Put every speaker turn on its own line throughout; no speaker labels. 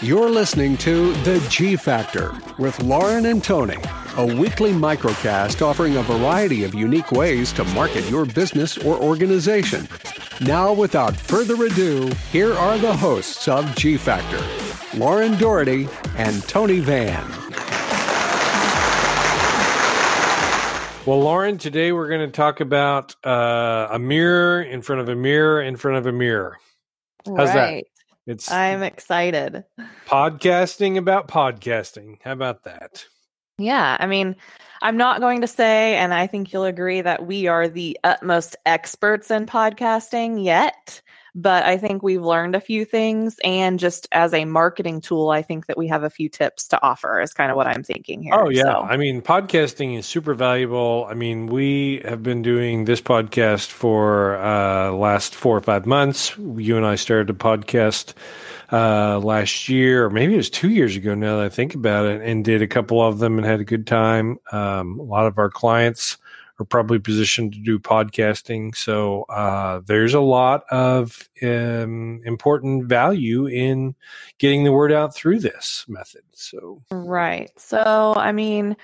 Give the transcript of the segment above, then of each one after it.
You're listening to The G Factor with Lauren and Tony, a weekly microcast offering a variety of unique ways to market your business or organization. Now, without further ado, here are the hosts of G Factor Lauren Doherty and Tony Van.
Well, Lauren, today we're going to talk about uh, a mirror in front of a mirror in front of a mirror. How's
right.
that? It's
I'm excited.
podcasting about podcasting. How about that?
Yeah, I mean, I'm not going to say, and I think you'll agree that we are the utmost experts in podcasting yet, but I think we've learned a few things. And just as a marketing tool, I think that we have a few tips to offer, is kind of what I'm thinking here.
Oh yeah,
So-
I mean, podcasting is super valuable. I mean, we have been doing this podcast for uh, last four or five months. You and I started a podcast uh, last year, or maybe it was two years ago. Now that I think about it, and did a couple of them and had a good time. Um, a lot of our clients are probably positioned to do podcasting, so uh, there's a lot of um, important value in getting the word out through this method. So.
Right. So, I mean,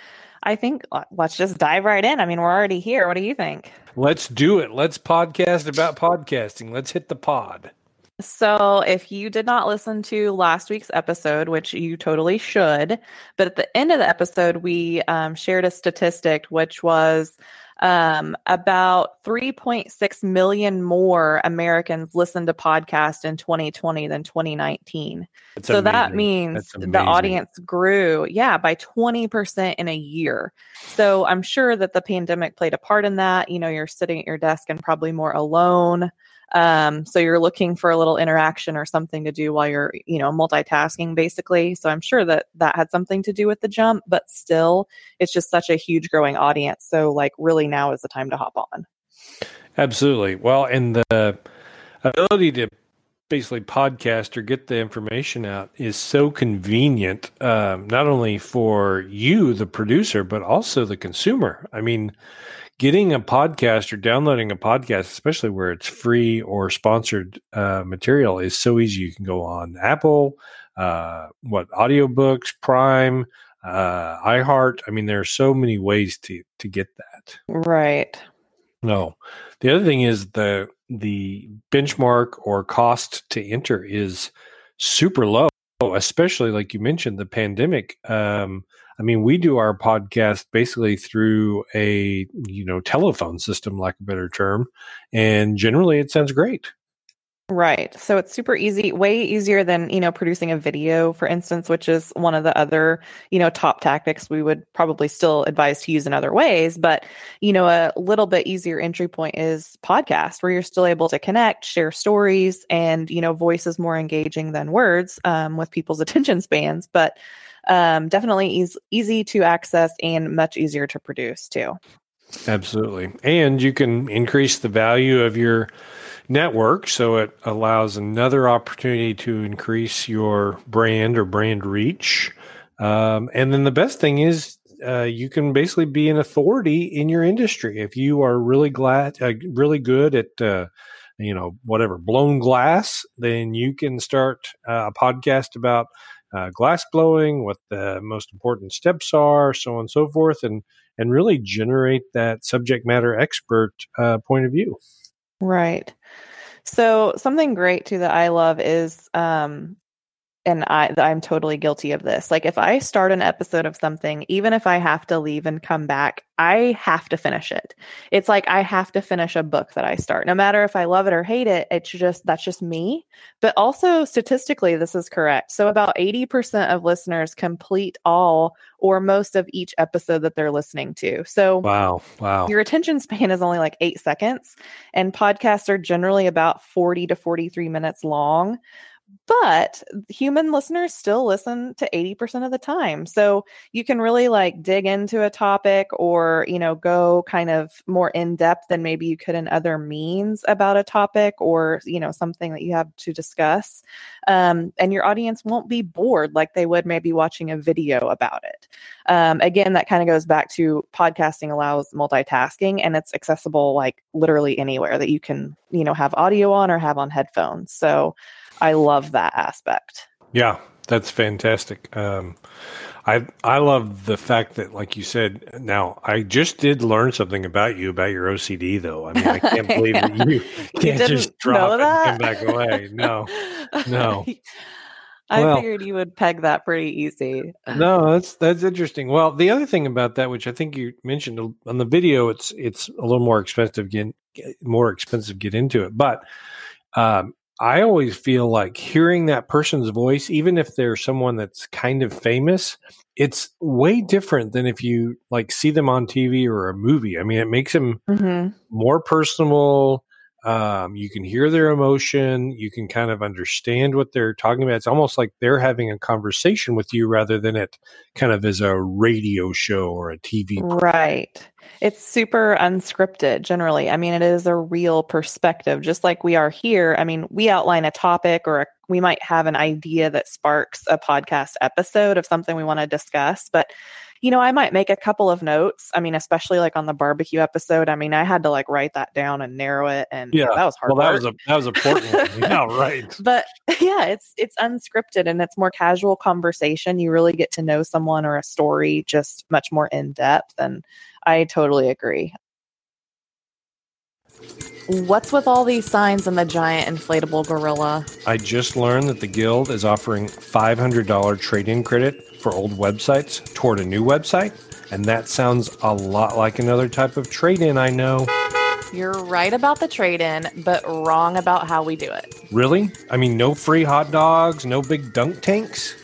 I think uh, let's just dive right in. I mean, we're already here. What do you think?
Let's do it. Let's podcast about podcasting. Let's hit the pod.
So, if you did not listen to last week's episode, which you totally should, but at the end of the episode, we um, shared a statistic, which was um, about 3.6 million more Americans listened to podcasts in 2020 than 2019.
It's
so that means the audience grew, yeah, by 20% in a year. So I'm sure that the pandemic played a part in that. You know, you're sitting at your desk and probably more alone. Um, so you're looking for a little interaction or something to do while you're, you know, multitasking basically. So I'm sure that that had something to do with the jump, but still, it's just such a huge growing audience. So, like, really now is the time to hop on.
Absolutely. Well, and the ability to basically podcast or get the information out is so convenient, um, not only for you, the producer, but also the consumer. I mean, getting a podcast or downloading a podcast, especially where it's free or sponsored uh, material, is so easy. You can go on Apple, uh, what audiobooks, Prime, uh, iHeart. I mean, there are so many ways to to get that.
Right.
No. The other thing is the the benchmark or cost to enter is super low, especially like you mentioned the pandemic. Um, I mean, we do our podcast basically through a you know telephone system, like a better term, and generally it sounds great.
Right. So it's super easy, way easier than, you know, producing a video, for instance, which is one of the other, you know, top tactics we would probably still advise to use in other ways. But, you know, a little bit easier entry point is podcast, where you're still able to connect, share stories, and, you know, voice is more engaging than words um, with people's attention spans. But um, definitely eas easy to access and much easier to produce too.
Absolutely. And you can increase the value of your network so it allows another opportunity to increase your brand or brand reach. Um, and then the best thing is uh, you can basically be an authority in your industry if you are really glad, uh, really good at, uh, you know, whatever blown glass. Then you can start uh, a podcast about uh, glass blowing, what the most important steps are, so on and so forth, and and really generate that subject matter expert uh, point of view.
Right. So something great too that I love is um and I I'm totally guilty of this. Like if I start an episode of something, even if I have to leave and come back, I have to finish it. It's like I have to finish a book that I start. No matter if I love it or hate it, it's just that's just me. But also statistically this is correct. So about 80% of listeners complete all or most of each episode that they're listening to. So
Wow, wow.
your attention span is only like eight seconds, and podcasts are generally about 40 to 43 minutes long. But human listeners still listen to 80% of the time so you can really like dig into a topic or you know go kind of more in depth than maybe you could in other means about a topic or you know something that you have to discuss um, and your audience won't be bored like they would maybe watching a video about it. Um, again that kind of goes back to podcasting allows multitasking and it's accessible like literally anywhere that you can you know have audio on or have on headphones so I love that aspect.
Yeah, that's fantastic. Um, I I love the fact that, like you said, now I just did learn something about you about your OCD, though. I mean, I can't believe that you can't
you
just drop it and come back away. No, no.
I well, figured you would peg that pretty easy.
no, that's that's interesting. Well, the other thing about that, which I think you mentioned on the video, it's it's a little more expensive get more expensive get into it, but um, I always feel like hearing that person's voice, even if they're someone that's kind of famous, it's way different than if you like see them on TV or a movie. I mean, it makes them mm-hmm. more personable. Um, you can hear their emotion. You can kind of understand what they're talking about. It's almost like they're having a conversation with you rather than it kind of as a radio show or a TV.
Right. It's super unscripted generally. I mean, it is a real perspective, just like we are here. I mean, we outline a topic or a, we might have an idea that sparks a podcast episode of something we want to discuss, but you know, I might make a couple of notes. I mean, especially like on the barbecue episode. I mean, I had to like write that down and narrow it, and yeah, that was hard.
Well, that work. was a that was important. yeah, right.
But yeah, it's it's unscripted and it's more casual conversation. You really get to know someone or a story just much more in depth, and I totally agree. What's with all these signs and the giant inflatable gorilla?
I just learned that the Guild is offering $500 trade in credit for old websites toward a new website. And that sounds a lot like another type of trade in I know.
You're right about the trade in, but wrong about how we do it.
Really? I mean, no free hot dogs, no big dunk tanks?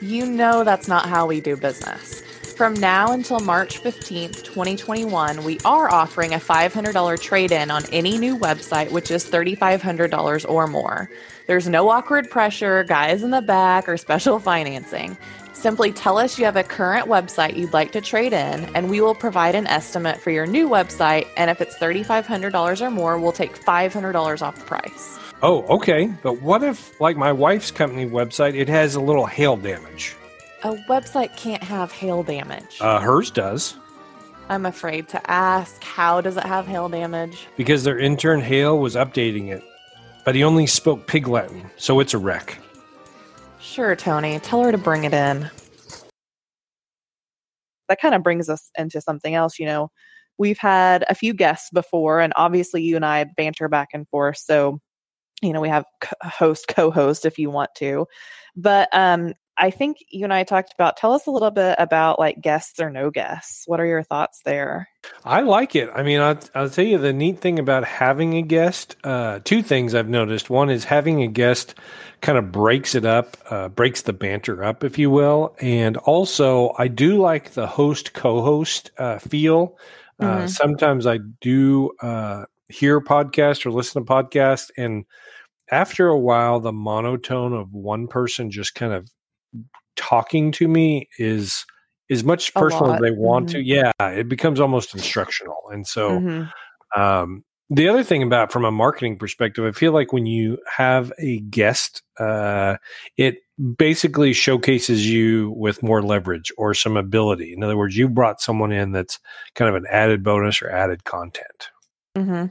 You know that's not how we do business. From now until March 15th, 2021, we are offering a $500 trade in on any new website, which is $3,500 or more. There's no awkward pressure, guys in the back, or special financing. Simply tell us you have a current website you'd like to trade in, and we will provide an estimate for your new website. And if it's $3,500 or more, we'll take $500 off the price.
Oh, okay. But what if, like my wife's company website, it has a little hail damage?
A website can't have hail damage.
Uh, hers does.
I'm afraid to ask. How does it have hail damage?
Because their intern Hale was updating it, but he only spoke Pig Latin, so it's a wreck.
Sure, Tony. Tell her to bring it in. That kind of brings us into something else. You know, we've had a few guests before, and obviously you and I banter back and forth. So, you know, we have host, co host if you want to. But um, I think you and I talked about. Tell us a little bit about like guests or no guests. What are your thoughts there?
I like it. I mean, I'll, I'll tell you the neat thing about having a guest. Uh, two things I've noticed. One is having a guest kind of breaks it up, uh, breaks the banter up, if you will. And also, I do like the host co-host uh, feel. Uh, mm-hmm. sometimes I do uh, hear podcasts or listen to podcasts, and after a while, the monotone of one person just kind of talking to me is as much personal as they want mm-hmm. to. Yeah, it becomes almost instructional. And so, mm-hmm. um, the other thing about from a marketing perspective, I feel like when you have a guest, uh, it basically showcases you with more leverage or some ability. In other words, you brought someone in that's kind of an added bonus or added content.
Mm-hmm.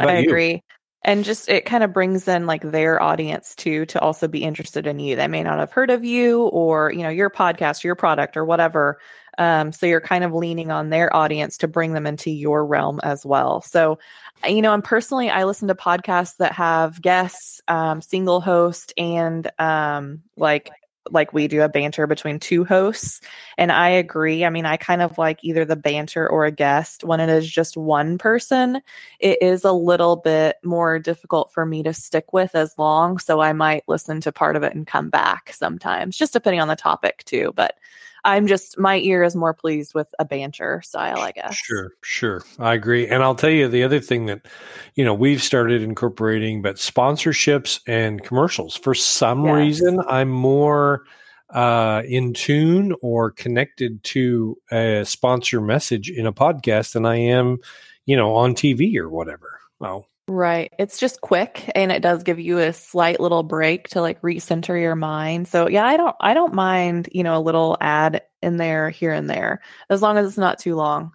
I agree. You? And just it kind of brings in like their audience too to also be interested in you. They may not have heard of you or you know your podcast or your product or whatever. Um, so you're kind of leaning on their audience to bring them into your realm as well. So you know and personally i listen to podcasts that have guests um, single host and um, like like we do a banter between two hosts. And I agree. I mean, I kind of like either the banter or a guest. When it is just one person, it is a little bit more difficult for me to stick with as long. So I might listen to part of it and come back sometimes, just depending on the topic too. But I'm just my ear is more pleased with a banter style, I guess.
Sure, sure. I agree. And I'll tell you the other thing that, you know, we've started incorporating, but sponsorships and commercials. For some yes. reason, I'm more uh, in tune or connected to a sponsor message in a podcast than I am, you know, on TV or whatever. Oh,
Right. It's just quick and it does give you a slight little break to like recenter your mind. So yeah, I don't I don't mind, you know, a little ad in there here and there as long as it's not too long.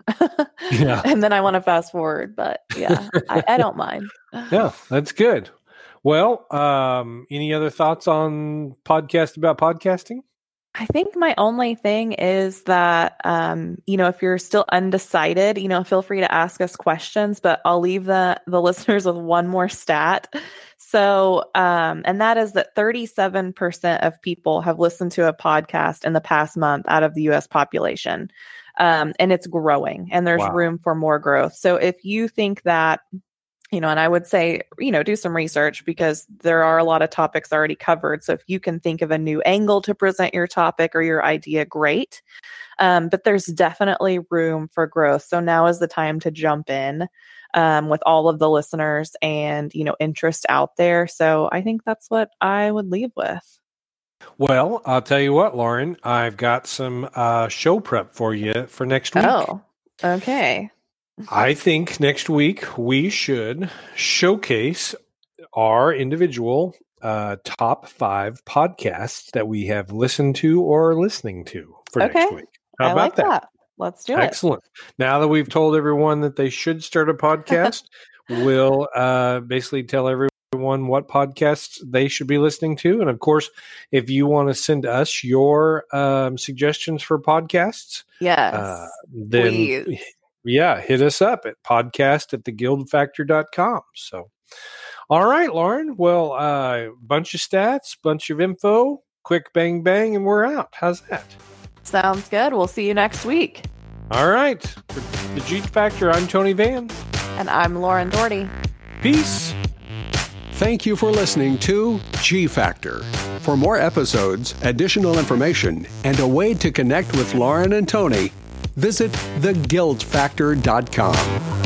yeah. And then I want to fast forward, but yeah, I, I don't mind.
Yeah, that's good. Well, um, any other thoughts on podcast about podcasting?
I think my only thing is that, um, you know, if you're still undecided, you know, feel free to ask us questions, but I'll leave the, the listeners with one more stat. So, um, and that is that 37% of people have listened to a podcast in the past month out of the US population. Um, and it's growing and there's wow. room for more growth. So if you think that you know, and I would say, you know, do some research because there are a lot of topics already covered. So if you can think of a new angle to present your topic or your idea, great. Um, but there's definitely room for growth. So now is the time to jump in um, with all of the listeners and, you know, interest out there. So I think that's what I would leave with.
Well, I'll tell you what, Lauren, I've got some uh, show prep for you for next week.
Oh, okay.
I think next week we should showcase our individual uh, top five podcasts that we have listened to or are listening to for okay. next week.
How I about like that? that? Let's do
Excellent. it. Excellent. Now that we've told everyone that they should start a podcast, we'll uh, basically tell everyone what podcasts they should be listening to. And of course, if you want to send us your um, suggestions for podcasts,
yes, uh,
then please yeah, hit us up at podcast at theguildfactor.com. So, all right, Lauren. Well, uh, bunch of stats, bunch of info, quick bang bang, and we're out. How's that?
Sounds good. We'll see you next week.
All right. For the G Factor, I'm Tony Van.
And I'm Lauren Doherty.
Peace.
Thank you for listening to G Factor. For more episodes, additional information, and a way to connect with Lauren and Tony, visit theguildfactor.com.